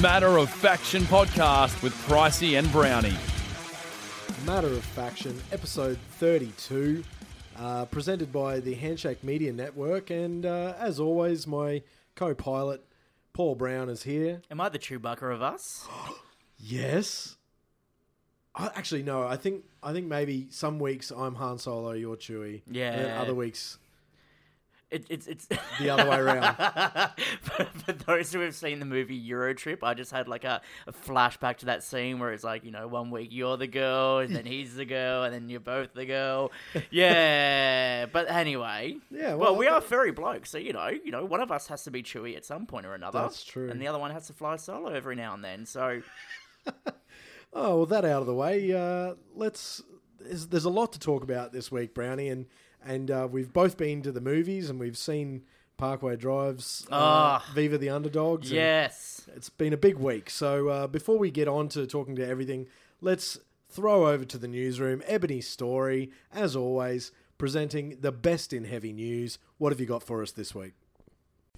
Matter of Faction podcast with Pricey and Brownie. Matter of Faction, episode 32, uh, presented by the Handshake Media Network. And uh, as always, my co pilot, Paul Brown, is here. Am I the Chewbacca of us? Yes. I, actually, no. I think I think maybe some weeks I'm Han Solo, you're Chewie. And Yeah. other weeks It, it's it's the other way around. for, for those who have seen the movie Euro Trip, I just had like a, a flashback to that scene where it's like you know one week you're the girl and then he's the girl and then you're both the girl. Yeah, but anyway. Yeah, Well, well, we are furry blokes, so you know, you know, one of us has to be Chewie at some point or another. That's true. And the other one has to fly solo every now and then. So Oh, well, that out of the way. Uh, let's. There's, there's a lot to talk about this week, Brownie, and and uh, we've both been to the movies and we've seen Parkway Drives, uh, Ah. Viva the Underdogs. and yes, it's been a big week. So uh, before we get on to talking to everything, let's throw over to the newsroom. Ebony Story, as always, presenting the best in heavy news. What have you got for us this week?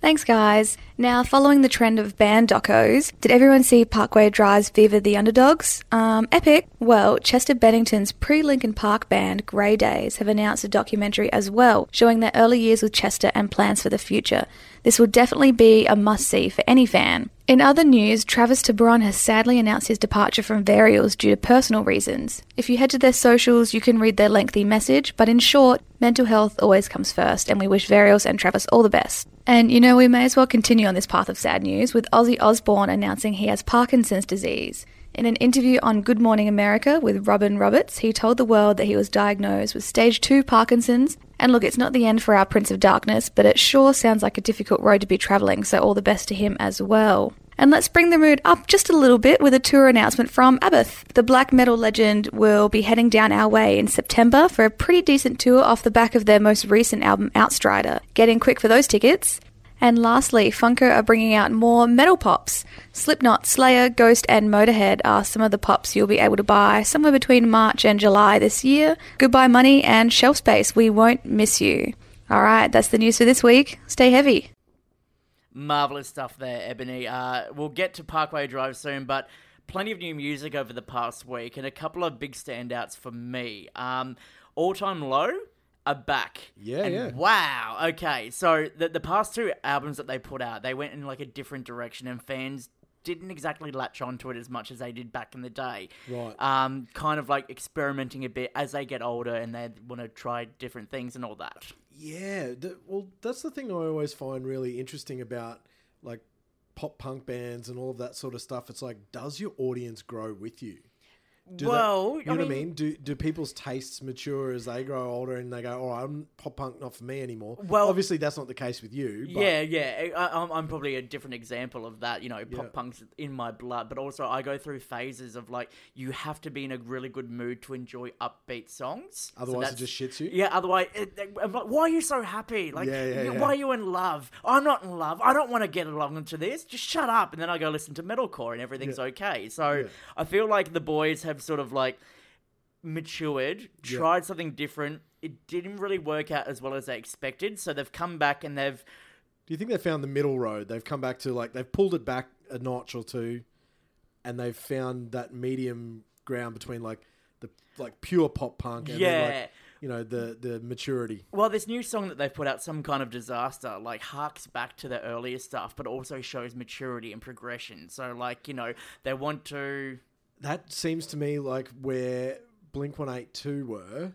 Thanks, guys. Now, following the trend of band docos, did everyone see Parkway Drive's Viva the Underdogs? Um, epic. Well, Chester Bennington's pre-Linkin Park band Grey Daze have announced a documentary as well, showing their early years with Chester and plans for the future. This will definitely be a must-see for any fan. In other news, Travis Tiburon has sadly announced his departure from Varials due to personal reasons. If you head to their socials, you can read their lengthy message, but in short, mental health always comes first, and we wish Varials and Travis all the best. And you know, we may as well continue on this path of sad news with Ozzy Osbourne announcing he has Parkinson's disease. In an interview on Good Morning America with Robin Roberts, he told the world that he was diagnosed with stage 2 Parkinson's. And look, it's not the end for our Prince of Darkness, but it sure sounds like a difficult road to be travelling, so all the best to him as well. And let's bring the mood up just a little bit with a tour announcement from Abbath. The black metal legend will be heading down our way in September for a pretty decent tour off the back of their most recent album, Outstrider. Get in quick for those tickets. And lastly, Funko are bringing out more metal pops. Slipknot, Slayer, Ghost, and Motorhead are some of the pops you'll be able to buy somewhere between March and July this year. Goodbye, money and shelf space. We won't miss you. All right, that's the news for this week. Stay heavy. Marvelous stuff there, Ebony. Uh, we'll get to Parkway Drive soon, but plenty of new music over the past week and a couple of big standouts for me. Um, All Time Low are back. Yeah, And yeah. Wow. Okay, so the the past two albums that they put out, they went in like a different direction, and fans didn't exactly latch onto it as much as they did back in the day. Right. Um, kind of like experimenting a bit as they get older and they want to try different things and all that. Yeah, well, that's the thing I always find really interesting about like pop punk bands and all of that sort of stuff. It's like, does your audience grow with you? Do they- Well, you know I what I mean- mean? Do do people's tastes mature as they grow older and they go, "Oh, I'm pop punk, not for me anymore." Well- obviously that's not the case with you. But Yeah, yeah. I, I'm, I'm probably a different example of that. You know, pop Yeah. punk's in my blood, but also I go through phases of like you have to be in a really good mood to enjoy upbeat songs. So Otherwise, it just shits you. Yeah, otherwise, it, it- I'm like, why are you so happy? Like, Yeah, yeah, you- why are you in love? I'm not in love. I don't want to get along to this. Just shut up. And then I go listen to metalcore, and everything's okay. So. I feel like the boys have sort of like matured, Yeah. tried something different. It didn't really work out as well as they expected. So they've come back and they've Do you think they found the middle road? They've come back to like they've pulled it back a notch or two, and they've found that medium ground between like the like pure pop punk and then, Yeah. like, you know the the maturity. Well, this new song that they've put out, Some Kind of Disaster, like harks back to the earlier stuff, but also shows maturity and progression. So, like, you know, they want to. That seems to me like where Blink One Eight Two were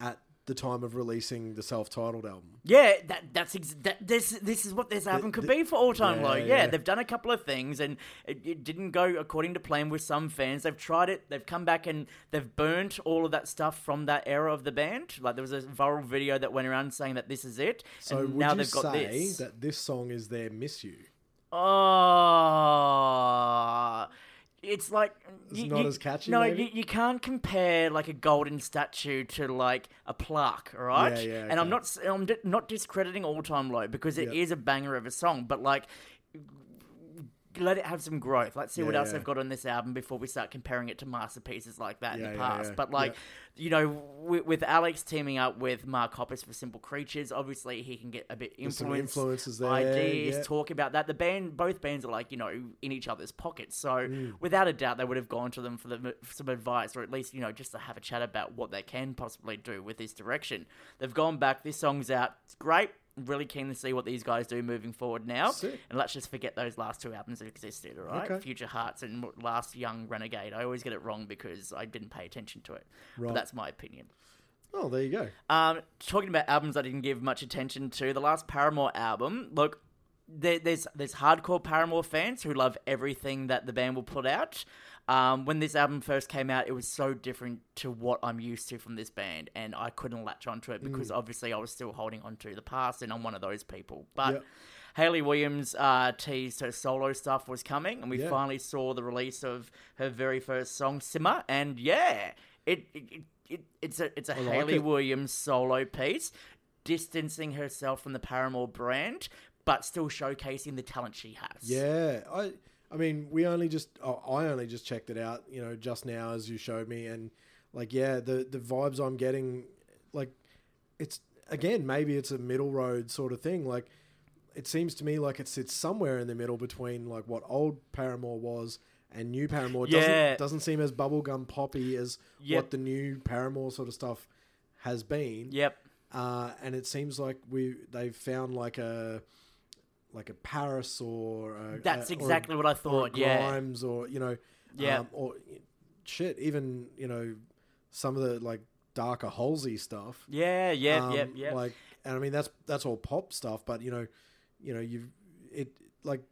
at the time of releasing the self-titled album. Yeah, that that's ex- that, this this is what this album could the- be for All Time yeah, Low. Yeah, yeah. they've done a couple of things and it, it didn't go according to plan with some fans. They've tried it. They've come back and they've burnt all of that stuff from that era of the band. Like there was a viral video that went around saying that this is it, So and now they've got say this. that this song is their "Miss You"? Oh, it's like It's you- not you- as catchy, No, maybe? you, you can't compare like a golden statue to like a plaque, right? Yeah, yeah, And I'm not I'm not discrediting All Time Low because it is Yeah. a banger of a song, but like let it have some growth. Let's see what else yeah. they've got on this album before we start comparing it to masterpieces like that Yeah, in the past. yeah. But like, Yeah. you know, with, with Alex teaming up with Mark Hoppus for Simple Creatures, obviously he can get a bit influence, influences there, ideas, yeah. talk about that. The band, both bands are like you know in each other's pockets, so Mm. without a doubt they would have gone to them for, the, for some advice, or at least you know just to have a chat about what they can possibly do with this direction. They've gone back. This song's out. It's great. Really keen to see what these guys do moving forward now. Sick. And let's just forget those last two albums that existed, all right? Okay. Future Hearts and Last Young Renegade. I always get it wrong because I didn't pay attention to it. Right. But that's my opinion. Oh, there you go. Um, talking about albums I didn't give much attention to, the last Paramore album. Look, there, there's there's hardcore Paramore fans who love everything that the band will put out. Um, when this album first came out, it was so different to what I'm used to from this band, and I couldn't latch onto it because obviously I was still holding on to the past, and I'm one of those people. But Yep. Hayley Williams uh, teased her solo stuff was coming, and we Yeah. finally saw the release of her very first song, Simmer, and yeah, it, it, it, it it's a it's a like Hayley it. Williams solo piece, distancing herself from the Paramore brand, but still showcasing the talent she has. Yeah, I I mean, we only just oh, I only just checked it out, you know, just now as you showed me, and like, yeah, the the vibes I'm getting, like, it's again maybe it's a middle road sort of thing. Like, it seems to me like it sits somewhere in the middle between like what old Paramore was and new Paramore. Yeah. Doesn't doesn't seem as bubblegum poppy as Yep. what the new Paramore sort of stuff has been. Yep. uh, and it seems like we they've found like a like a Paris or a, That's a- or a- exactly what I or thought, yeah. Grimes or you know Yeah. um, or shit even you know some of the like darker Halsey stuff Yeah. yeah, um, yep. Yep. like and I mean that's that's all pop stuff but you know you know you've it like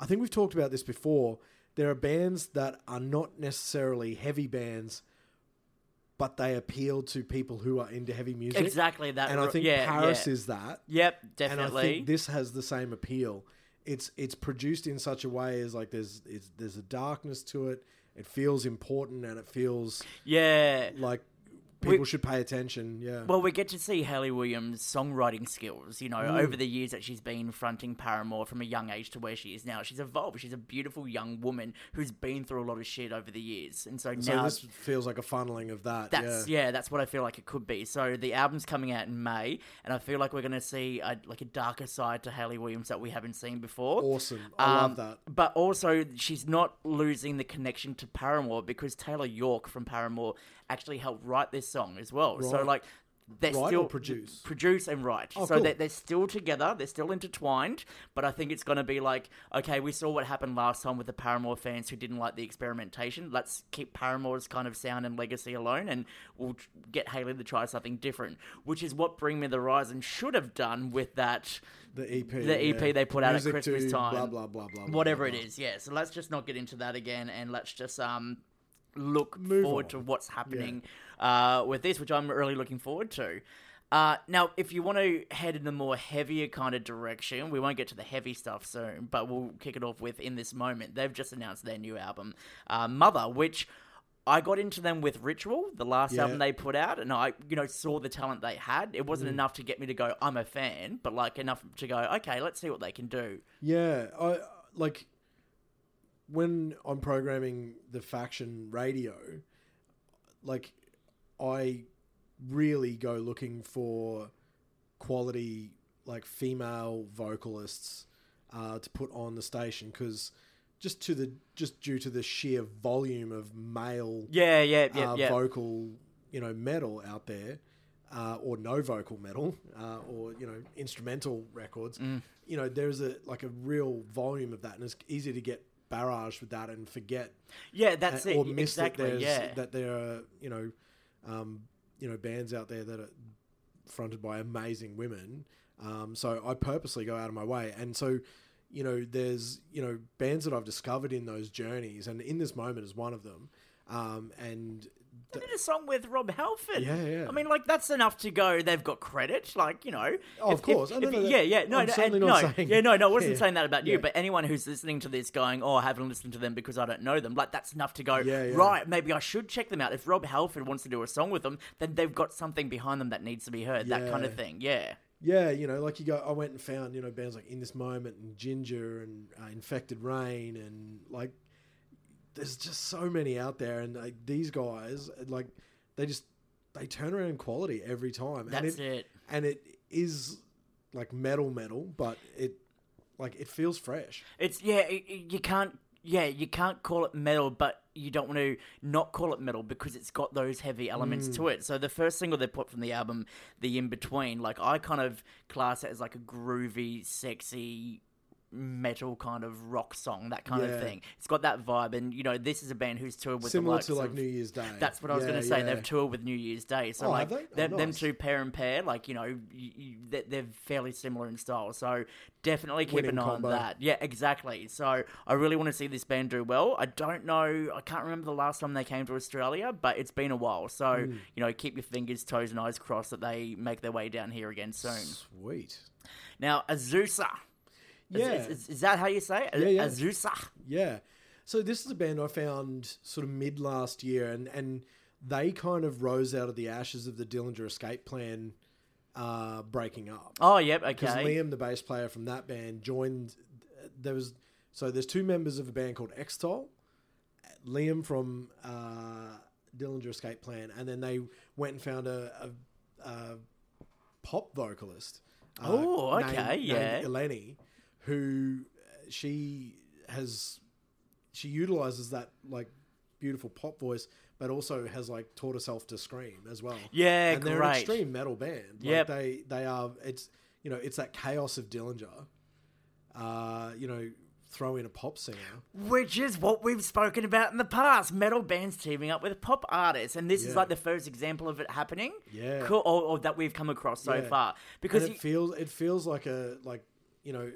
I think we've talked about this before there are bands that are not necessarily heavy bands but they appeal to people who are into heavy music exactly that. and I think yeah, Paris yeah. is that. Yep. definitely. And I think this has the same appeal. It's it's produced in such a way as like there's it's, there's a darkness to it. It feels important and it feels yeah. like We- people should pay attention. Yeah. Well, we get to see Hayley Williams' songwriting skills, you know, Mm. over the years that she's been fronting Paramore from a young age to where she is now. She's evolved. She's a beautiful young woman who's been through a lot of shit over the years. And so, so now this feels like a funneling of that. that's yeah. yeah. that's what I feel like it could be. So the album's coming out in May, and I feel like we're going to see a, like a darker side to Hayley Williams that we haven't seen before. Awesome. I love Um, that. But also, she's not losing the connection to Paramore because Taylor York from Paramore actually helped write this song as well. So, like, they're Write or still produce? produce and write. Oh, so cool. they're, they're still together. They're still intertwined. But I think it's going to be like, okay, we saw what happened last time with the Paramore fans who didn't like the experimentation. Let's keep Paramore's kind of sound and legacy alone, and we'll get Hayley to try something different, which is what Bring Me the Horizon should have done with that The EP. the EP yeah. they put out at Christmas to time. Blah blah blah blah. blah, whatever blah, it is. Yeah. So let's just not get into that again, and let's just um look Move forward on. to what's happening uh, with this, which I'm really looking forward to. Uh, now, if you want to head in a more heavier kind of direction, we won't get to the heavy stuff soon, but we'll kick it off with in this moment. They've just announced their new album, uh, Mother, which I got into them with Ritual, the last Yeah. album they put out, and I, you know, saw the talent they had. It wasn't Mm. enough to get me to go, I'm a fan, but like enough to go, okay, let's see what they can do. Yeah, I like when I'm programming the faction radio, like I really go looking for quality like female vocalists uh, to put on the station because just to the just due to the sheer volume of male Yeah, yeah, yeah, uh, yeah. vocal, you know, metal out there, uh, or no vocal metal, uh, or you know, instrumental records. Mm. You know, there's a like a real volume of that, and it's easy to get barraged with that and forget Yeah, that's uh, it. or miss exactly. that there's yeah. that there are you know, um, you know, bands out there that are fronted by amazing women. Um, so I purposely go out of my way, and so you know, there's you know bands that I've discovered in those journeys, and in this moment is one of them. Um, and They did a song with Rob Halford. Yeah, yeah. I mean, like that's enough to go. They've got credit, like you know. Oh, of course. Oh, no, no, yeah, yeah. No, I'm no, certainly not no, saying- yeah, no, no. I wasn't Yeah. saying that about you, Yeah. but anyone who's listening to this, going, "Oh, I haven't listened to them because I don't know them," like that's enough to go. Right, maybe I should check them out. If Rob Halford wants to do a song with them, then they've got something behind them that needs to be heard. That kind of thing. Yeah. yeah, you know, like you go, I went and found you know bands like In This Moment and Jinjer and uh, Infected Rain and like there's just so many out there, and like these guys, like they just they turn around quality every time. and That's it. And it is like metal, metal, but it like it feels fresh. It's yeah, it, it- you can't yeah, you can't call it metal, but you don't want to not call it metal because it's got those heavy elements to mm. it. So the first single they put from the album, the in between, like I kind of class it as like a groovy, sexy metal kind of rock song, that kind Yeah. of thing. It's got that vibe, and you know, this is a band who's toured with Similar the likes to like of, New Year's Day. That's what I was Yeah, going to say. yeah. They've toured with New Year's Day, so Oh, like have they? Oh, them, them nice. two pair and pair, like you know, you, you, they're, they're fairly similar in style. So definitely keep Winning an eye combo. on that. Yeah, exactly. So I really want to see this band do well. I don't know. I can't remember the last time they came to Australia, but it's been a while. So Hmm. you know, keep your fingers, toes, and eyes crossed that they make their way down here again soon. Sweet. Now, Azusa. Yeah. Is, is, is that how you say it? Yeah, yeah. Azusa. Yeah. So this is a band I found sort of mid last year, and and they kind of rose out of the ashes of the Dillinger Escape Plan uh, breaking up. Oh, yep. okay. Because Liam, the bass player from that band, joined. There was so there's two members of a band called Extol. Liam from uh, Dillinger Escape Plan, and then they went and found a, a, a pop vocalist. uh, Oh, okay, named yeah. Eleni, who uh, she has she utilizes that like beautiful pop voice, but also has like taught herself to scream as well. Yeah, and they're an extreme metal band. Like Yep. they they are. It's you know it's that chaos of Dillinger. Uh, you know, throw in a pop singer. Which is what we've spoken about in the past. Metal bands teaming up with pop artists. And this is like the first example of it happening. Yeah. Cool. Or, or that we've come across so Yeah. far. Because and it you- feels it feels like a like you know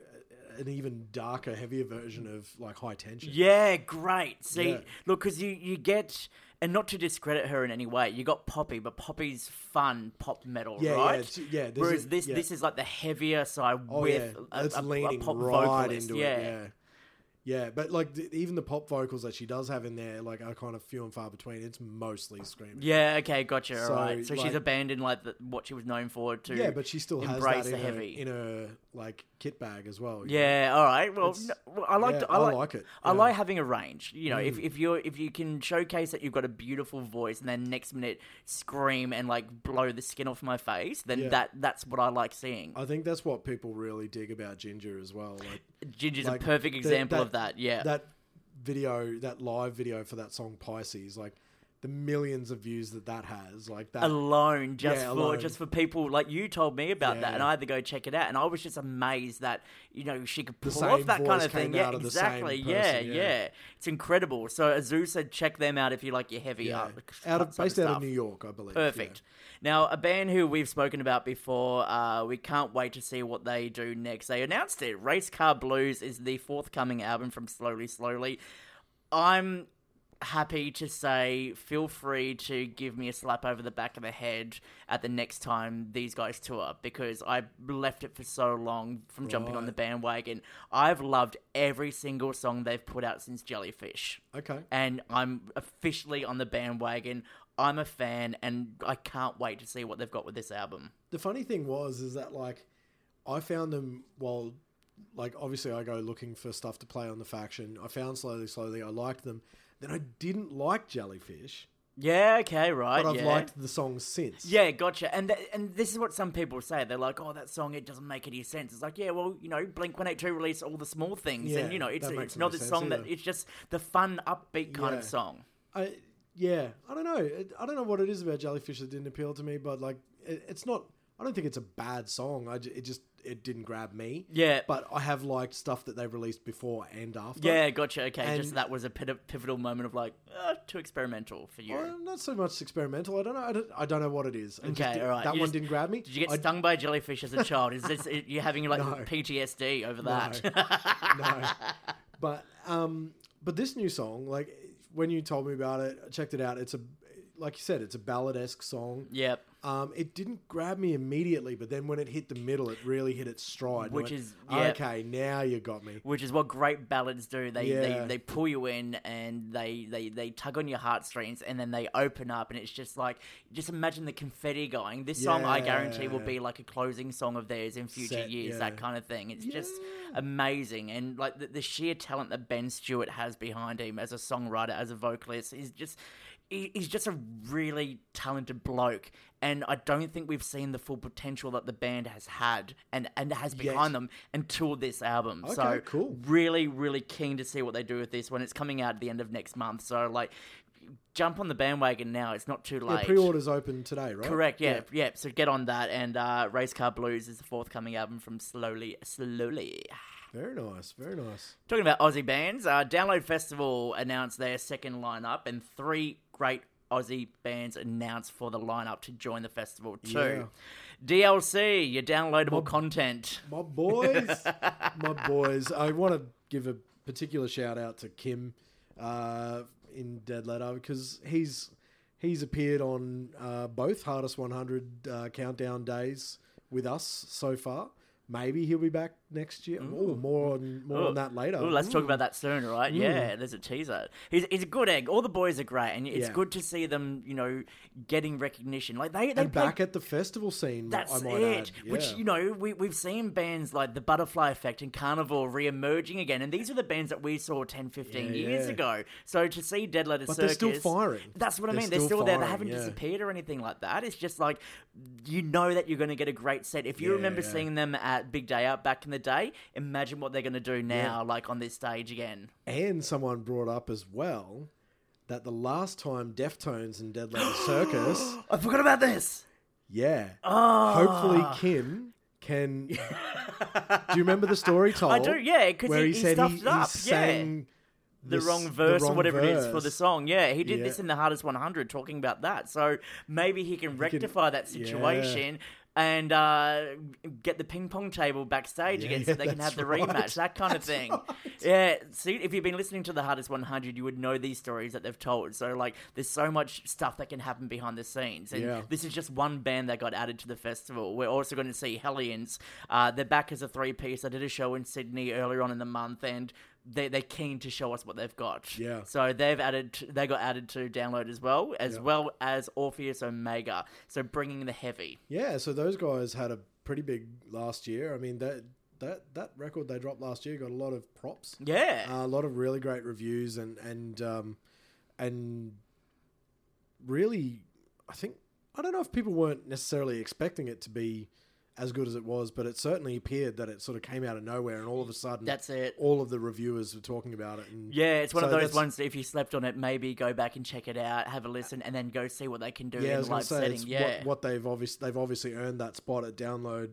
an even darker, heavier version of like high tension. Yeah, great. See, Yeah. look, because you, you get, and not to discredit her in any way, you got Poppy, but Poppy's fun pop metal, Yeah, yeah, right? it's- yeah, Whereas a- this yeah. this is like the heavier side Oh with yeah, a, a- a pop right vocalist. into yeah. it. Yeah, but like th- even the pop vocals that she does have in there, like are kind of few and far between. It's mostly screaming. Yeah, okay, gotcha. So, all right. So she's abandoned like the, what she was known for to Yeah, but she still has embrace that the in her, heavy. in her like kit bag as well. you know? Yeah, all right. Well, It's- no, well, I like yeah, to, I I like, like it, I yeah. Mm. like having a range. You know, if, if you're if you can showcase that you've got a beautiful voice, and then next minute scream and like blow the skin off my face, then Yeah. that that's what I like seeing. I think that's what people really dig about Jinjer as well. Like Jinjer's like, a perfect the- example that- of that. Yeah. that video, that live video for that song Pisces, like the millions of views that that has, like that. alone just Yeah, for alone. just for people like you told me about that Yeah. and I had to go check it out and I was just amazed that you know she could pull off that kind of thing yeah of exactly person, yeah, yeah. yeah it's incredible so Azusa check them out if you like your heavy art out of based out of New York, I believe. Perfect. Now, a band who we've spoken about before, uh, we can't wait to see what they do next. They announced it. Race Car Blues is the forthcoming album from Slowly Slowly. I'm happy to say, feel free to give me a slap over the back of the head at the next time these guys tour because I left it for so long from jumping on the bandwagon. I've loved every single song they've put out since Jellyfish Okay. and I'm officially on the bandwagon. I'm a fan, and I can't wait to see what they've got with this album. The funny thing was is that like I found them while like obviously I go looking for stuff to play on the faction. I found slowly slowly I liked them. Then I didn't like Jellyfish, Yeah, okay, right. but I've yeah. liked the songs since. Yeah, gotcha. And th- and this is what some people say. They're like, "Oh, that song it doesn't make any sense." It's like, yeah, well, you know, Blink One Eight Two released all the small things, Yeah, and you know, it's it's not sense song that it's just the fun, upbeat kind Yeah. of song. I yeah, I don't know. I don't know what it is about Jellyfish that didn't appeal to me, but like it, it's not. I don't think it's a bad song. I it just it didn't grab me. Yeah. but I have liked stuff that they've released before and after. Yeah, gotcha. Okay, And- just that was a pivotal moment of like, uh, too experimental for you. Well, not so much experimental. I don't know. I don't, I don't know what it is. Okay, just, all right. That You one just- didn't grab me. Did you get I- stung by a jellyfish as a child? Is this you having like No. PTSD over that? no. But um, but this new song, like when you told me about it, I checked it out. It's a like you said, it's a ballad esque song. yep. Um, it didn't grab me immediately, but then when it hit the middle, it really hit its stride. Which went, is- yeah. okay. Now you got me. which is what great ballads do. They, Yeah. they they pull you in and they, they they tug on your heartstrings and then they open up and it's just like just imagine the confetti going. This song I guarantee will be like a closing song of theirs in future Set, years, yeah. that kind of thing. It's just amazing and like the, the sheer talent that Ben Stewart has behind him as a songwriter, as a vocalist, is just he's just a really talented bloke and I don't think we've seen the full potential that the band has had and and has behind them until this album. so cool. really, really keen to see what they do with this when it's coming out at the end of next month. So like, jump on the bandwagon now. It's not too Yeah, late. pre-orders open today, right? Correct. Yeah, yeah. So get on that. And uh, Race Car Blues is the forthcoming album from Slowly, Slowly. Very nice. Very nice. Talking about Aussie bands, uh, Download Festival announced their second lineup, and three great Aussie bands announced for the lineup to join the festival too. DLC, your downloadable content. My boys, my boys. I want to give a particular shout out to Kim uh, in Dead Letter because he's he's appeared on uh, both Hardest 100 uh, countdown days with us so far. Maybe he'll be back next year. Oh, more on more on that later. Ooh, let's talk Mm. about that soon, right? Yeah, there's a teaser. He's, he's a good egg. All the boys are great, and it's Yeah. good to see them, you know, getting recognition. Like they, they play back at the festival scene. That's I might it. add. Which you know we we've seen bands like the Butterfly Effect and Karnivool re-emerging again, and these are the bands that we saw 10, 15 Yeah, years yeah. ago. So to see Dead Letter But they're still firing. That's what I They're mean. They're still still there. They haven't yeah. disappeared or anything like that. It's just like you know that you're going to get a great set. If you remember Yeah. seeing them at Big Day Out back in the day, imagine what they're going to do now, like on this stage again. And someone brought up as well that the last time Deftones and Dead Letter Circus, I forgot about this. yeah, Oh. hopefully Kim can. do you remember the story told? I do, yeah, because he, he, he said stuffed he, it up. he yeah. sang the wrong verse or wrong whatever it is for the song. Yeah, he did Yeah. this in the hardest 100, talking about that. So maybe he can rectify that yeah. And uh, get the ping pong table backstage Yeah, again, so yeah, they can have the right. rematch, that kind of thing. Yeah, see, if you've been listening to the hardest 100, you would know these stories that they've told. So, like, there's so much stuff that can happen behind the scenes, and Yeah. this is just one band that got added to the festival. We're also going to see Hellions. Uh, they're back as a three piece. I did a show in Sydney earlier on in the month, and they they're keen to show us what they've got. Yeah. So they've added they got added to download as well, as Yeah. well as Orpheus Omega. So bringing the heavy. Yeah, so those guys had a pretty big last year. I mean that that that record they dropped last year got a lot of props. Yeah. Uh, a lot of really great reviews and and um, and really, I think I don't know if people weren't necessarily expecting it to be as good as it was, but it certainly appeared that it sort of came out of nowhere, and all of a sudden, That's it. all of the reviewers were talking about it. And Yeah, it's one so of those ones that if you slept on it, maybe go back and check it out, have a listen, and then go see what they can do Yeah, I in was the live say setting. Yeah. what, what they've obviously they've obviously earned that spot at download,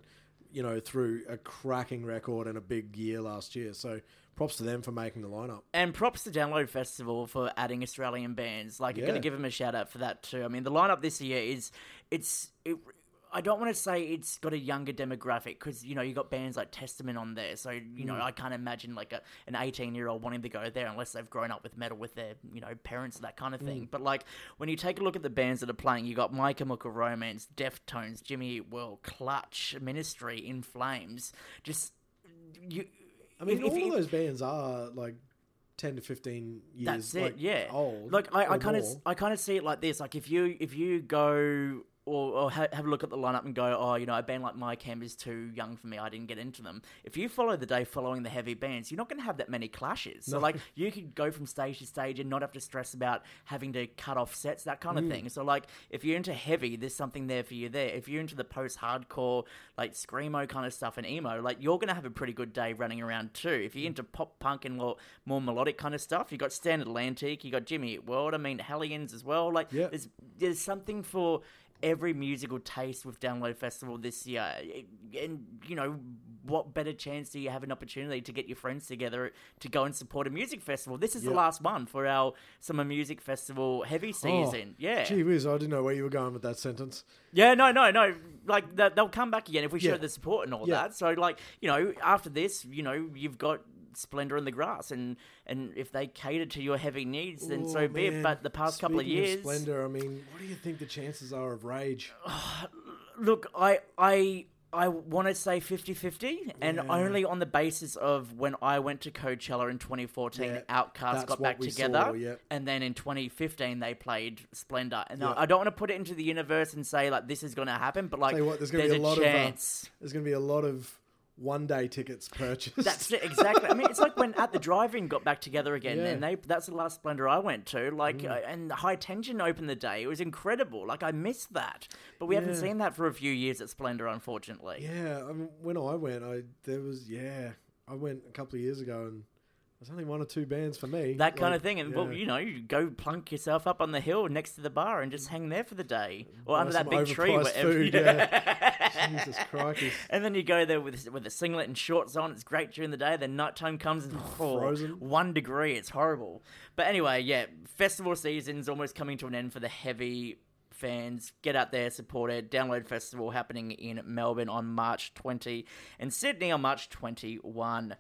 you know, through a cracking record and a big year last year. So props to them for making the lineup. And props to Download Festival for adding Australian bands. Like, you're going to give them a shout out for that too. I mean, the lineup this year is it's. It, I don't want to say it's got a younger demographic because you know you got bands like Testament on there, so you know Mm. I can't imagine like a, an eighteen year old wanting to go there unless they've grown up with metal with their you know parents that kind of Mm. thing. But like when you take a look at the bands that are playing, you got My Chemical Romance, Deftones, Jimmy Eat World, Clutch, Ministry, In Flames. Just you. I mean, if- if all you- of those bands are like ten to fifteen years. That's it, like, yeah. Old. Like I, I kind of. I kind of see it like this. Like if you, if you go or, or ha- have a look at the lineup and go, oh, you know, a band like My Chem is too young for me. I didn't get into them. If you follow the day following the heavy bands, you're not going to have that many clashes. So like you could go from stage to stage and not have to stress about having to cut off sets, that kind of mm. thing. So like if you're into heavy, there's something there for you there. If you're into the post-hardcore, like screamo kind of stuff and emo, like you're going to have a pretty good day running around too. If you're mm. into pop punk and more, more melodic kind of stuff, you got Stand Atlantic, you got Jimmy Eat World. I mean Hellions as well. Like Yeah. there's there's something for every musical taste with Download Festival this year. And, you know, what better chance do you have an opportunity to get your friends together to go and support a music festival? This is the last one for our Summer Music Festival heavy oh, season. Oh, yeah. Gee whiz, I didn't know where you were going with that sentence. Yeah, no, no, no. Like they'll come back again if we show Yeah. the support and all Yeah. that. So, like, you know, after this, you know, you've got Splendor in the Grass, and and if they cater to your heavy needs, then Oh, so be it. But the past couple of Speaking years, Splendor. I mean, what do you think the chances are of Rage? look, I I I want to say 50-50, and Yeah. only on the basis of when I went to Coachella in 2014, Yeah, OutKast got back together, saw, yep. and then in 2015 they played Splendor. And I- Yeah. Don't want to put it into the universe and say like this is going to happen, but like what, there's gonna there's be a lot of, uh. There's going to be a lot of one day tickets purchased. That's it, exactly. I mean, it's like when at the drive-in got back together again, Yeah. and they—that's the last Splendor I went to. Like, Mm. uh, and High Tension opened the day. It was incredible. Like, I missed that, but we haven't seen that for a few years at Splendor, unfortunately. Yeah, I mean, when I went, I there was yeah, I went a couple of years ago, and there's only one or two bands for me. That kind Like, of thing, and well, you know, you go plunk yourself up on the hill next to the bar and just hang there for the day, or under that big tree, whatever. food, yeah. Jesus crikey. And then you go there with with a singlet and shorts on. It's great during the day. Then nighttime comes and oh, Frozen. one degree. It's horrible. But anyway, yeah, festival season's almost coming to an end for the heavy fans. Get out there, support it. Download Festival happening in Melbourne on March 20 and Sydney on March 21.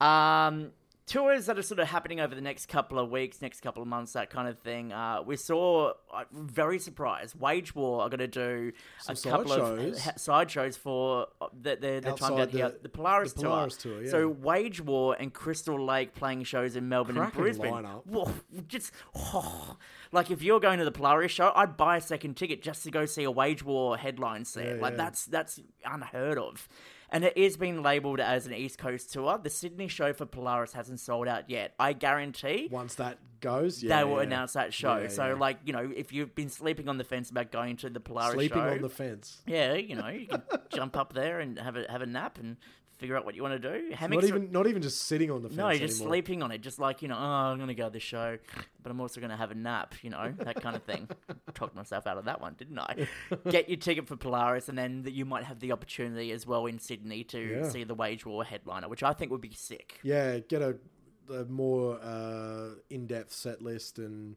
Um, tours that are sort of happening over the next couple of weeks, next couple of months, that kind of thing. Uh, we saw, uh, very surprised, Wage War are going to do Some a couple of shows. ha- side shows for uh, the, the, the time down here, the- the Polaris, the Polaris tour, yeah. So Wage War and Crystal Lake playing shows in Melbourne Cracking and Brisbane. lineup. Whoa, just oh, like if you're going to the Polaris show, I'd buy a second ticket just to go see a Wage War headline set. Yeah, like yeah. that's that's unheard of. And it is being labelled as an East Coast tour. The Sydney show for Polaris hasn't sold out yet. I guarantee Once that goes, yeah, they will yeah. announce that show. Yeah, so, like, you know, if you've been sleeping on the fence about going to the Polaris show. sleeping show, on the fence. yeah, you know, you can jump up there and have a have a nap and figure out what you want to do. Not Hammocks are- even not even just sitting on the fence. no, you're just anymore. sleeping on it, just like you know. Oh, I'm gonna go to the show, but I'm also gonna have a nap. You know, that kind of thing. Talked myself out of that one, didn't I? Get your ticket for Polaris, and then you might have the opportunity as well in Sydney to Yeah. see the Wage War headliner, which I think would be sick. Yeah, get a, a more uh, in-depth set list and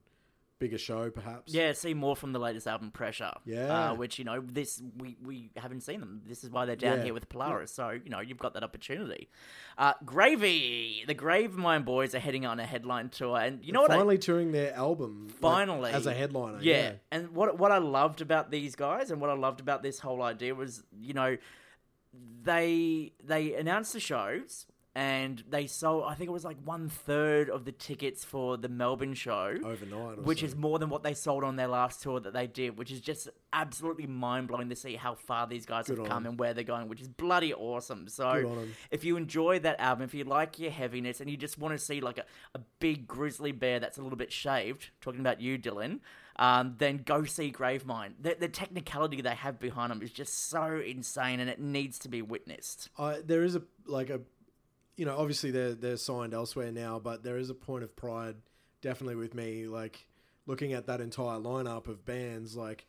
bigger show, perhaps. Yeah, see more from the latest album, Pressure. Yeah. uh, which you know, this we we haven't seen them. This is why they're down Yeah. here with Polaris. So you know, you've got that opportunity. Uh, Gravy, the Gravemind Boys are heading on a headline tour, and you know what? I- finally touring their album. like, finally as a headliner. Yeah. Yeah, and what what I loved about these guys and what I loved about this whole idea was, you know, they they announced the shows and they sold. I think it was like one third of the tickets for the Melbourne show. overnight. Which so. is more than what they sold on their last tour that they did, which is just absolutely mind blowing to see how far these guys Good have come come 'em. and where they're going, which is bloody awesome. So, Good on 'em. if you enjoy that album, if you like your heaviness, and you just want to see like a, a big grizzly bear that's a little bit shaved, talking about you, Dylan, um, then go see Gravemind. The, the technicality they have behind them is just so insane, and it needs to be witnessed. I, there is a like a, you know, obviously they're they're signed elsewhere now, but there is a point of pride, definitely with me, like looking at that entire lineup of bands, like,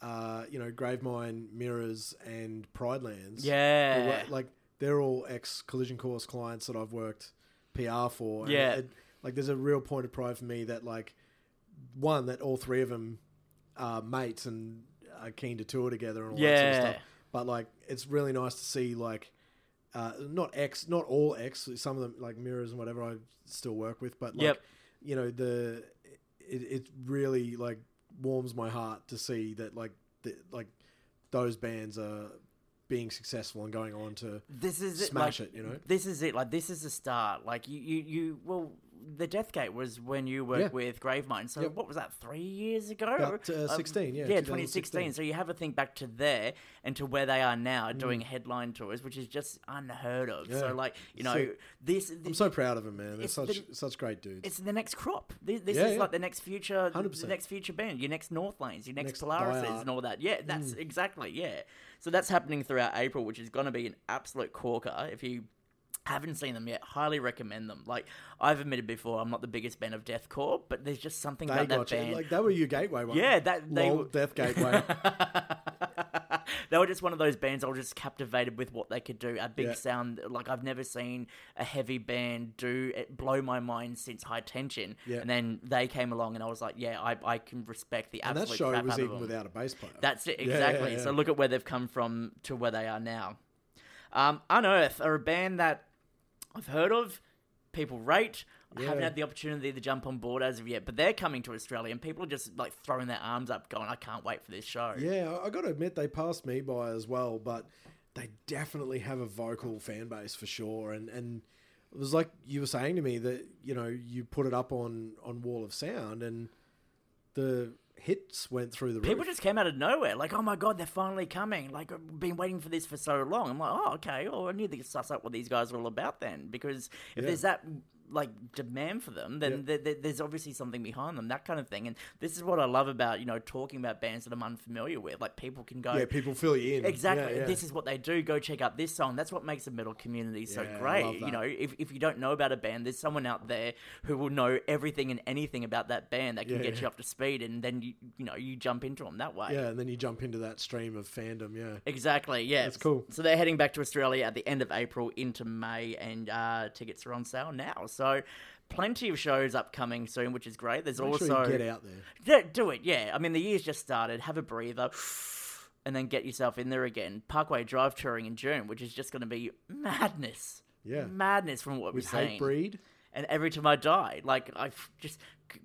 uh, you know, Gravemind, Mirrors, and Pridelands. Yeah. Like they're all ex Collision Course clients that I've worked PR for. Yeah. it- like there's a real point of pride for me that like one that all three of them are mates and are keen to tour together and all that sort of Yeah. stuff. But like it's really nice to see like uh, not ex, not all X. Some of them like mirrors and whatever I still work with, but like Yep. you know the it, it really like warms my heart to see that like the, like those bands are being successful and going on to this is it, smash like, it, you know? This is it. Like this is the start. Like you, you, you. Well, the Deathgate was when you worked Yeah. with Gravemind. So Yep. what was that? Three years ago? About, uh, Um, 16, yeah, yeah, 2016. 2016. So you have a think back to there and to where they are now, Mm. doing headline tours, which is just unheard of. Yeah. So like you know, So- this. I'm so proud of them, man. They're such the- such great dudes. it's the next crop. This, this Yeah, is like the next future, the 100%. next future band, your next Northlanes, your next, Next Polarises, and all that. Yeah, that's Mm. exactly yeah. So that's happening throughout April, which is going to be an absolute corker. If you haven't seen them yet, highly recommend them. Like I've admitted before, I'm not the biggest fan of deathcore, but there's just something they about that you. band. Like they were your gateway one. yeah, that they Lol, were- Death Gateway. they were just one of those bands I was just captivated with what they could do. A big Yeah. sound, like I've never seen a heavy band do it blow my mind since High Tension. Yeah. And then they came along, and I was like, yeah, I, I can respect the and absolute that show crap was even without a bass player. That's it, exactly. yeah. So look at where they've come from to where they are now. Um, Unearth are a band that I've heard of, people rate. I haven't had the opportunity to jump on board as of yet, but they're coming to Australia, and people are just like throwing their arms up, going, "I can't wait for this show." Yeah, I- I got to admit they passed me by as well, but they definitely have a vocal fan base for sure. And and it was like you were saying to me that you know you put it up on on Wall of Sound and the hits went through the People roof. just came out of nowhere, like, "Oh my god, they're finally coming!" Like, I've been waiting for this for so long. I'm like, "Oh, okay. Well, I need to suss up what these guys are all about then, because if Yeah. there's that like demand for them, then Yeah. there, there- there's obviously something behind them, that kind of thing. And this is what I love about you know talking about bands that I'm unfamiliar with. Like, people can go, yeah, people fill you in Exactly. Yeah, yeah. This is what they do. Go check out this song. That's what makes the metal community so great. You know, if, if you don't know about a band, there's someone out there who will know everything and anything about that band that can get you up to speed, and then you you know you jump into them that way. yeah, and then you jump into that stream of fandom. Yeah, Exactly. Yeah, That's cool. So they're heading back to Australia at the end of April into May, and uh, tickets are on sale now. So. So plenty of shows upcoming soon, which is great. There's Make also sure you get out there. yeah, do it. Yeah, I mean the year's just started. Have a breather, and then get yourself in there again. Parkway Drive touring in June, which is just going to be madness. Yeah. madness from what With we're hate seeing. breed. And every time I die, like I just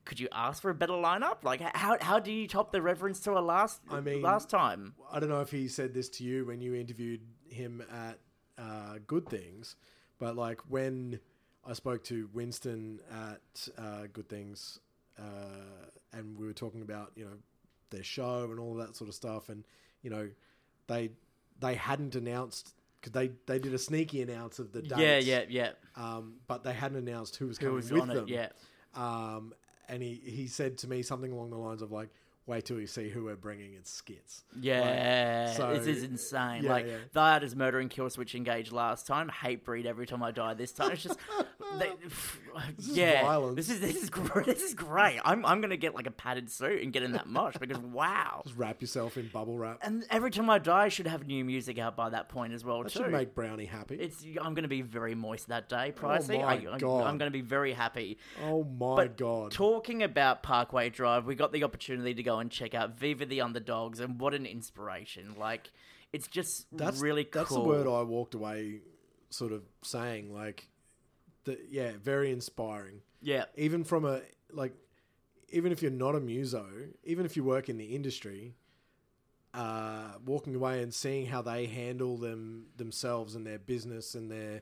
could you ask for a better lineup? Like how how do you top the reference to a last I mean- last time? I don't know if he said this to you when you interviewed him at uh, Good Things, but like when I spoke to Winston at uh, Good Things, uh, and we were talking about you know their show and all that sort of stuff, and you know they they hadn't announced because they they did a sneaky announce of the dates, Yeah, yeah, yeah. um, but they hadn't announced who was Who coming was with on them. it? Yeah. Um, and he, he said to me something along the lines of like, "Wait till you see who we're bringing in skits." Yeah, so- this is insane. yeah, like yeah. they had as murder and Killswitch engaged last time. Hatebreed every time I die. This time it's just, they, is yeah. violence. This is this is great. This is great. I'm I'm gonna get like a padded suit and get in that mosh because wow. Just wrap yourself in bubble wrap. And every time I die, I should have new music out by that point as well That too. should make Brownie happy. it's I'm gonna be very moist that day, oh Pricey. Oh my I, I, God. I'm gonna be very happy. oh my But god! Talking about Parkway Drive, we got the opportunity to go and check out Viva the Underdogs, and what an inspiration! Like, it's just that's really cool. That's the word I walked away, sort of saying like, the, yeah, very inspiring. yeah, Even from a like, even if you're not a muso, even if you work in the industry, uh, walking away and seeing how they handle them themselves and their business and their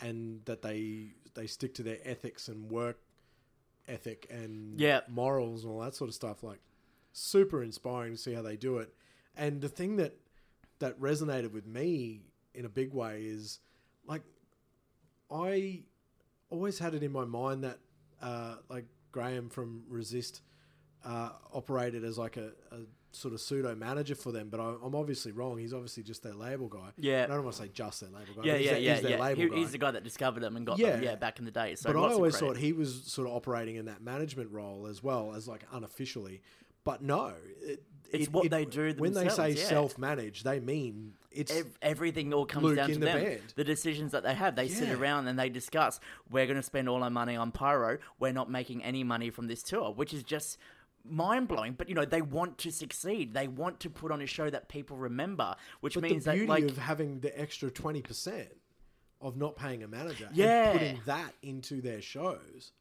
and that they they stick to their ethics and work ethic and Yeah. morals and all that sort of stuff like super inspiring to see how they do it and the thing that that resonated with me in a big way is like i always had it in my mind that uh, like graham from resist uh, operated as like a, a sort of pseudo manager for them, but I, I'm obviously wrong. He's obviously just their label guy. Yeah. I don't want to say just their label guy. yeah, yeah, yeah, he's their yeah. label He- guy. he's the guy that discovered them and got Yeah. them. Yeah, back in the day. So but I always thought he was sort of operating in that management role as well as like unofficially. But no, it, It's it- what it- they do when they say yeah. self-manage. They mean it's Ev- everything all comes Luke down to the them. The decisions that they have, they sit around and they discuss. We're going to spend all our money on pyro. We're not making any money from this tour, which is just mind blowing. But you know, they want to succeed. They want to put on a show that people remember, which but means the beauty that like of having the extra twenty percent of not paying a manager Yeah. and putting that into their shows.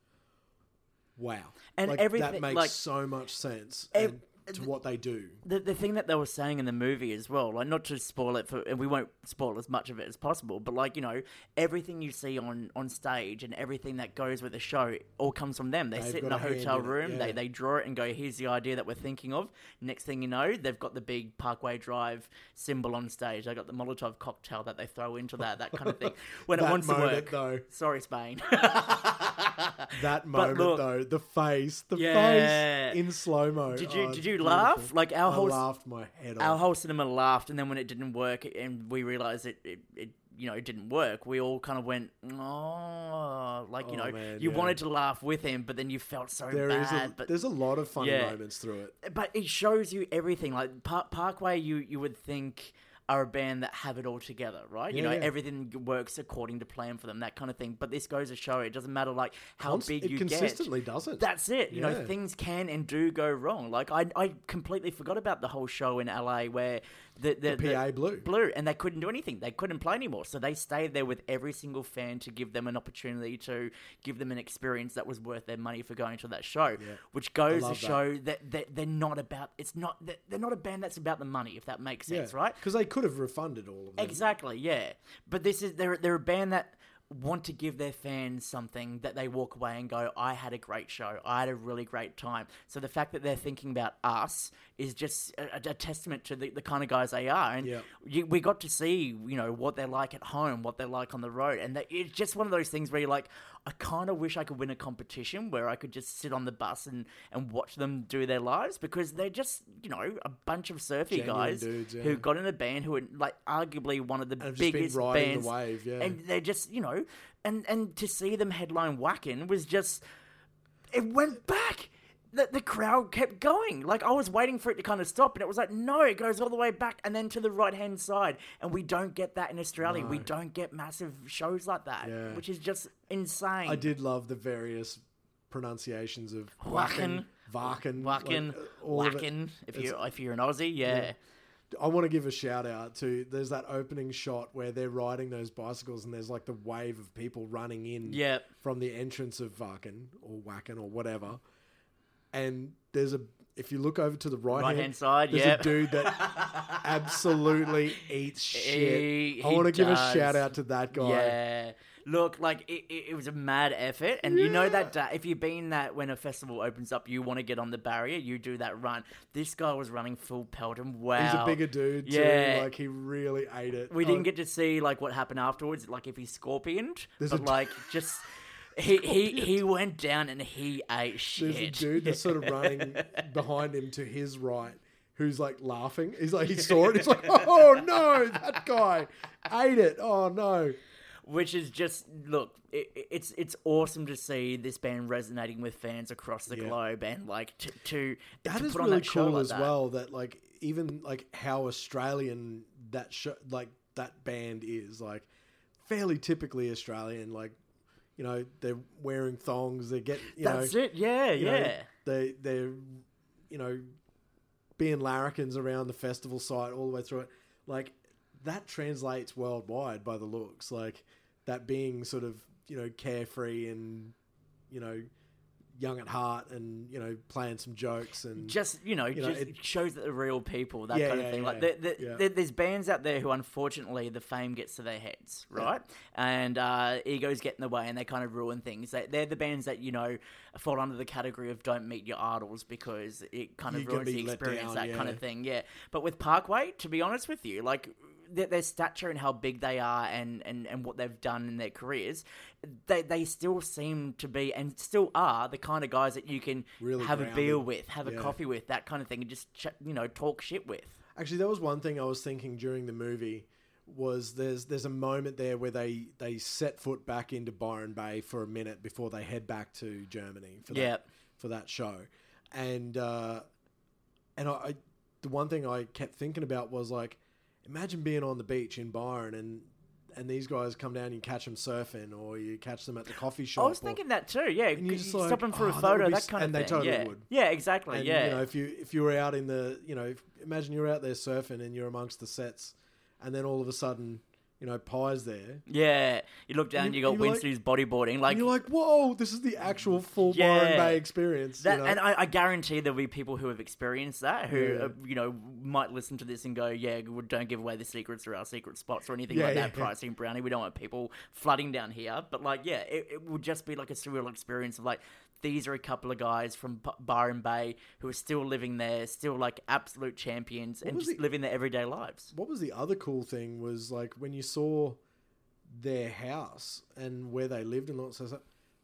Wow, And like, everything- that makes like- so much sense. Ev- and to what they do. the the thing that they were saying in the movie as well, like not to spoil it for, and we won't spoil as much of it as possible, but like you know, everything you see on on stage and everything that goes with the show all comes from them. They They've sit in a a hotel it, room, yeah. they they draw it and go, "Here's the idea that we're thinking of." Next thing you know, they've got the big Parkway Drive symbol on stage. They got the Molotov cocktail that they throw into that, that kind of thing. When it wants to work. though. Sorry, Spain. That moment look- though, the face, the Yeah. face in slow mo. Did you- oh, did you laugh? Like, our I whole laughed my head our whole cinema laughed, and then when it didn't work, and we realized it, it, it you know, it didn't work, we all kind of went, oh, like you Oh, know, man, you yeah. wanted to laugh with him, but then you felt so There bad. is a but there's a lot of funny Yeah. moments through it. but it shows you everything. Like Par- Parkway, you you would think are a band that have it all together, right? you know, yeah. everything works according to plan for them, that kind of thing. But this goes to show it doesn't matter like how Const- big it you consistently get. doesn't. That's it. You know, things can and do go wrong. Like I, I completely forgot about the whole show in LA where the, the, The PA blew. blew, and they couldn't do anything. They couldn't play anymore. So they stayed there with every single fan to give them an opportunity to give them an experience that was worth their money for going to that show. Which goes to that. show that, that they're not about. It's not. that They're not a band that's about the money. If that makes sense, right? Because they could have refunded all of them. Exactly, yeah. But this is they're they're a band that want to give their fans something that they walk away and go, I had a great show. I had a really great time. So the fact that they're thinking about us is just a, a testament to the, the kind of guys they are. And Yeah. you, we got to see, you know, what they're like at home, what they're like on the road. And that, it's just one of those things where you're like, I kind of wish I could win a competition where I could just sit on the bus and, and watch them do their lives because they're just, you know, a bunch of surfy Genuine guys dudes, yeah. who got in a band who are like arguably one of the biggest riding the bands. wave, yeah. And they're just, you know, and and to see them headline Wacken was just, it went back. The, the crowd kept going. Like I was waiting for it to kind of stop, and it was like, no, it goes all the way back and then to the right hand side. And we don't get that in Australia. We don't get massive shows like that, Yeah. which is just insane. I did love the various pronunciations of Wacken, Wacken, Wacken, like. Wacken. If you if you're an Aussie, yeah. I want to give a shout out to there's that opening shot where they're riding those bicycles and there's like the wave of people running in Yep. from the entrance of Wacken or Wacken or whatever. And there's a if you look over to the right Right-hand side, there's yep. a dude that absolutely eats shit. He- I want to give a shout out to that guy. Yeah. Look, like it, it, it was a mad effort, and you know that if you've been that when a festival opens up, you want to get on the barrier, you do that run. This guy was running full pelt, and wow, He's a bigger dude too. Like he really ate it. We Oh, didn't get to see like what happened afterwards, like if he scorpioned, There's but a- like just he he he went down and he ate shit. There's a dude that's sort of running behind him to his right who's like laughing. He's like, he saw it. He's like, oh no, that guy ate it. Oh no. Which is just look it, it- it's it's awesome to see this band resonating with fans across the Yeah. globe and like to to, That to is put on really that show cool like as that. well. That like even like how Australian that show like that band is like fairly typically Australian. Like you know they're wearing thongs. They get you that's know it yeah you know, yeah they they're you know being larrikins around the festival site all the way through it like that translates worldwide by the looks like that being sort of you know carefree and you know young at heart and you know playing some jokes and just you know, know, just it- shows that they're real people, that Yeah, kind yeah, of thing. yeah, Like yeah. there- there's bands out there who, unfortunately, the fame gets to their heads, right? And uh, egos get in the way, and they kind of ruin things. They, they're the bands that you know fall under the category of don't meet your idols because it kind of You ruins the experience, down, that kind of thing. Yeah, but with Parkway, to be honest with you, like. Their, their stature and how big they are and, and, and what they've done in their careers, they, they still seem to be and still are the kind of guys that you can Really have a beer with, have a coffee with, that kind of thing, and just ch- you know talk shit with. Actually, that was one thing I was thinking during the movie was there's there's a moment there where they they set foot back into Byron Bay for a minute before they head back to Germany for that Yep. for that show, and uh, and I, I the one thing I kept thinking about was like imagine being on the beach in Byron and and these guys come down and you catch them surfing or you catch them at the coffee shop. I was or- thinking that too. Yeah, And you just stop them for "Oh, a photo, that s-" kind of and they totally yeah, would. yeah, exactly. And yeah, you know, if you if you were out in the you know, if, imagine you're out there surfing and you're amongst the sets, and then all of a sudden, you know, Pie's there, yeah. You look down, You- you, got you're like- who's bodyboarding, like you're like, whoa, this is the actual full Yeah. Byron Bay experience. that, you know? and I, I guarantee there'll be people who have experienced that who Yeah. uh, you know might listen to this and go, "Yeah, don't give away the secrets or our secret spots or anything Yeah, like that." Pricing brownie, we don't want people flooding down here. But like, yeah, it, it would just be like a surreal experience of like. These are a couple of guys from B- Byron Bay who are still living there, still like absolute champions, and just the- living their everyday lives. what was the other cool thing was like when you saw their house and where they lived and all that stuff,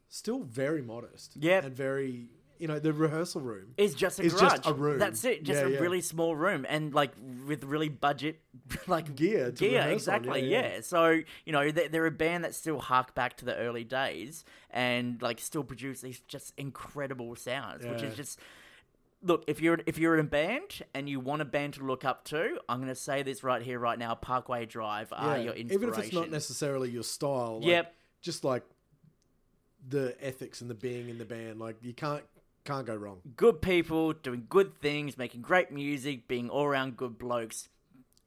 still very modest. Yep. and very you know the rehearsal room. is just a It's garage. just a room. That's it. Just Yeah, a yeah. really small room, and like with really budget, like Gear to gear. rehearse on, Exactly. yeah, Yeah, yeah. So you know they're, they're a band that still hark back to the early days and like still produce these just incredible sounds, which Yeah. is just. Look, if you're if you're in a band and you want a band to look up to, I'm going to say this right here, right now. Parkway Drive are your inspiration. even if it's not necessarily your style. Like, Yep. just like the ethics and the being in the band, like you can't can't go wrong. good people doing good things, making great music, being all around good blokes.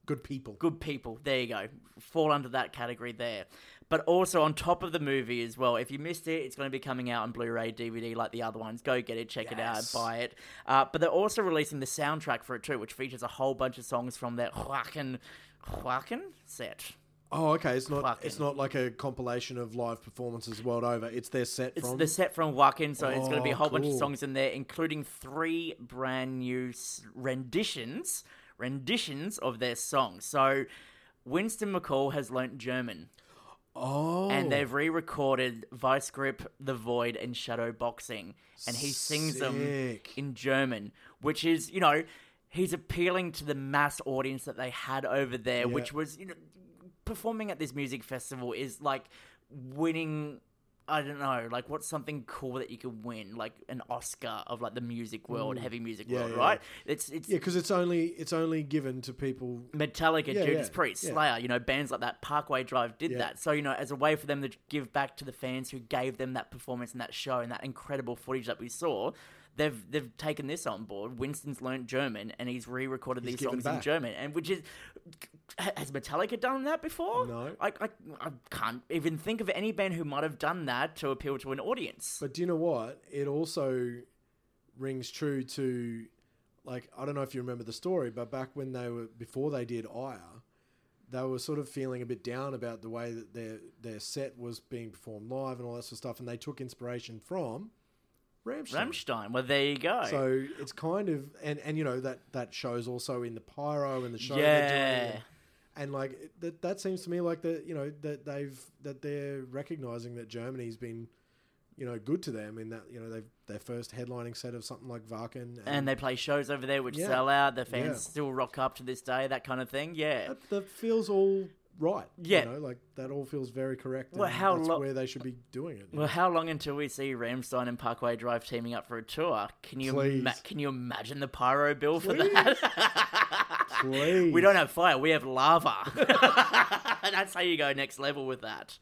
good people. good people. There you go. Fall under that category there. But also on top of the movie as well. If you missed it, it's going to be coming out on Blu-ray, DVD, like the other ones. Go get it, check it out, buy it. Uh, but they're also releasing the soundtrack for it too, which features a whole bunch of songs from their Wacken, Wacken set. Oh, okay. It's not. Fucking- It's not like a compilation of live performances world over. It's their set It's from. the set from Wacken, so it's going to be a Oh, whole bunch of oh, songs in there, including three brand new renditions, renditions of their songs. So Winston McCall has learnt German. oh, and they've re-recorded Vice Grip, The Void, and Shadow Boxing, and he sings them in German, which is you know he's appealing to the mass audience that they had over there, which was you know performing at this music festival is like winning. I don't know, like what's something cool that you could win, like an Oscar of like the music world, heavy music Mm. Yeah, world, yeah, right? It's it's yeah, because it's only it's only given to people. Metallica, Yeah, Judas yeah, Priest, yeah. Slayer, you know, bands like that, Parkway Drive did Yeah. that. So, you know, as a way for them to give back to the fans who gave them that performance and that show and that incredible footage that we saw, they've they've taken this on board. Winston's learnt German and he's re-recorded He's these given songs in back. German, and which is has Metallica done that before? No. I, I, I can't even think of any band who might have done that to appeal to an audience. But do you know what? It also rings true to, like, I don't know if you remember the story, but back when they were before they did Ire, they were sort of feeling a bit down about the way that their their set was being performed live and all that sort of stuff, and they took inspiration from Rammstein. Rammstein, well, there you go. So it's kind of and and you know that that shows also in the pyro and the show Yeah. doing. And, and like that, that seems to me like that you know that they've that they're recognizing that Germany's been you know good to them in that you know they've their first headlining set of something like Wacken and they play shows over there which Yeah. sell out. The fans Yeah. still rock up to this day, that kind of thing. Yeah. that, that feels all right. Yeah. you know, like that all feels very correct. Well, how that's lo- where they should be doing it. Well, how long until we see Rammstein and Parkway Drive teaming up for a tour? Can you Please. ima- can you imagine the pyro bill for that? Please. we don't have fire, we have lava. That's how you go next level with that.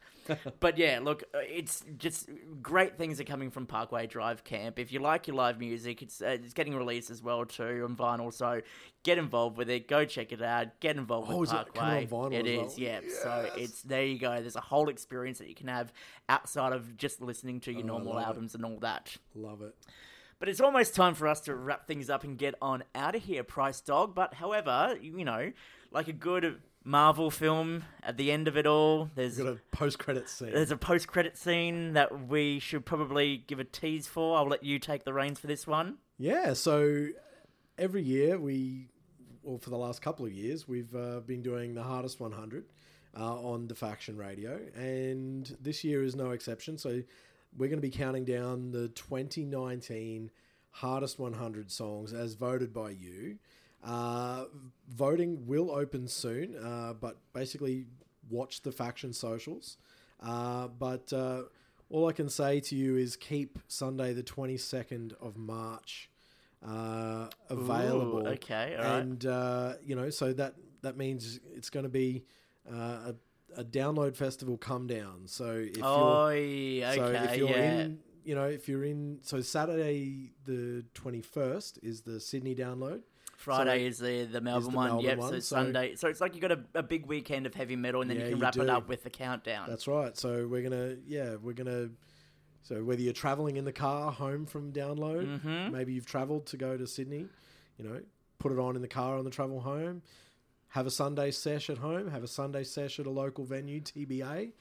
But yeah, look, uh, it's just great things are coming from Parkway Drive Camp. If you like your live music, it's uh, it's getting released as well too on vinyl. So get involved with it. Go check it out. Get involved Oh, with is it Parkway. on vinyl It as well? is, yeah. So it's there you go. There's a whole experience that you can have outside of just listening to your normal Oh, it. albums and all that. love it. But it's almost time for us to wrap things up and get on out of here, Price Dog. But however, you know, like a good Marvel film at the end of it all, there's Got a post credit scene. there's a post credit scene that we should probably give a tease for. I'll let you take the reins for this one. Yeah, so every year we, well, for the last couple of years, we've uh, been doing the hardest 100 uh, on the Faction Radio, and this year is no exception. So we're going to be counting down the 2019 hardest 100 songs as voted by you. Uh, voting will open soon, uh, but basically watch the Faction socials. Uh, but uh, all I can say to you is keep Sunday the 22nd of March uh, available. okay, all right. and uh, you know, so that that means it's going to be uh, a, a download festival come down. So if oh, you're yeah, so if you're yeah. in, you know, if you're in, so Saturday the 21st is the Sydney download. Friday is the the Melbourne the one. Melbourne yep. one, So so- Sunday. So it's like you got a, a big weekend of heavy metal, and then Yeah, you can you wrap it up with the countdown. That's right. So we're gonna, yeah, we're gonna. So whether you're traveling in the car home from download, Mhm. maybe you've travelled to go to Sydney, you know, put it on in the car on the travel home. Have a Sunday sesh at home. Have a Sunday sesh at a local venue, TBA.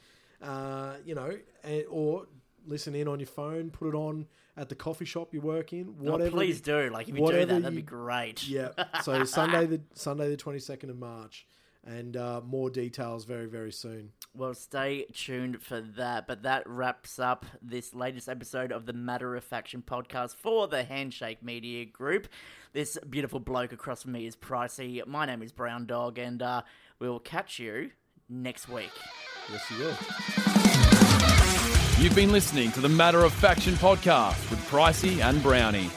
Uh, you know, and, or listen in on your phone. Put it on at the coffee shop you work in. Oh, Whatever. please do. Like if you do that, that'd be great. Yeah. So Sunday the Sunday the twenty second of March, and uh, more details very very soon. Well, stay tuned for that. But that wraps up this latest episode of the Matter of Faction podcast for the Handshake Media Group. This beautiful bloke across from me is Pricey. My name is Brown Dog, and uh, we'll catch you next week. Yes, you will. You've been listening to the Matter of Faction podcast with Pricey and Brownie.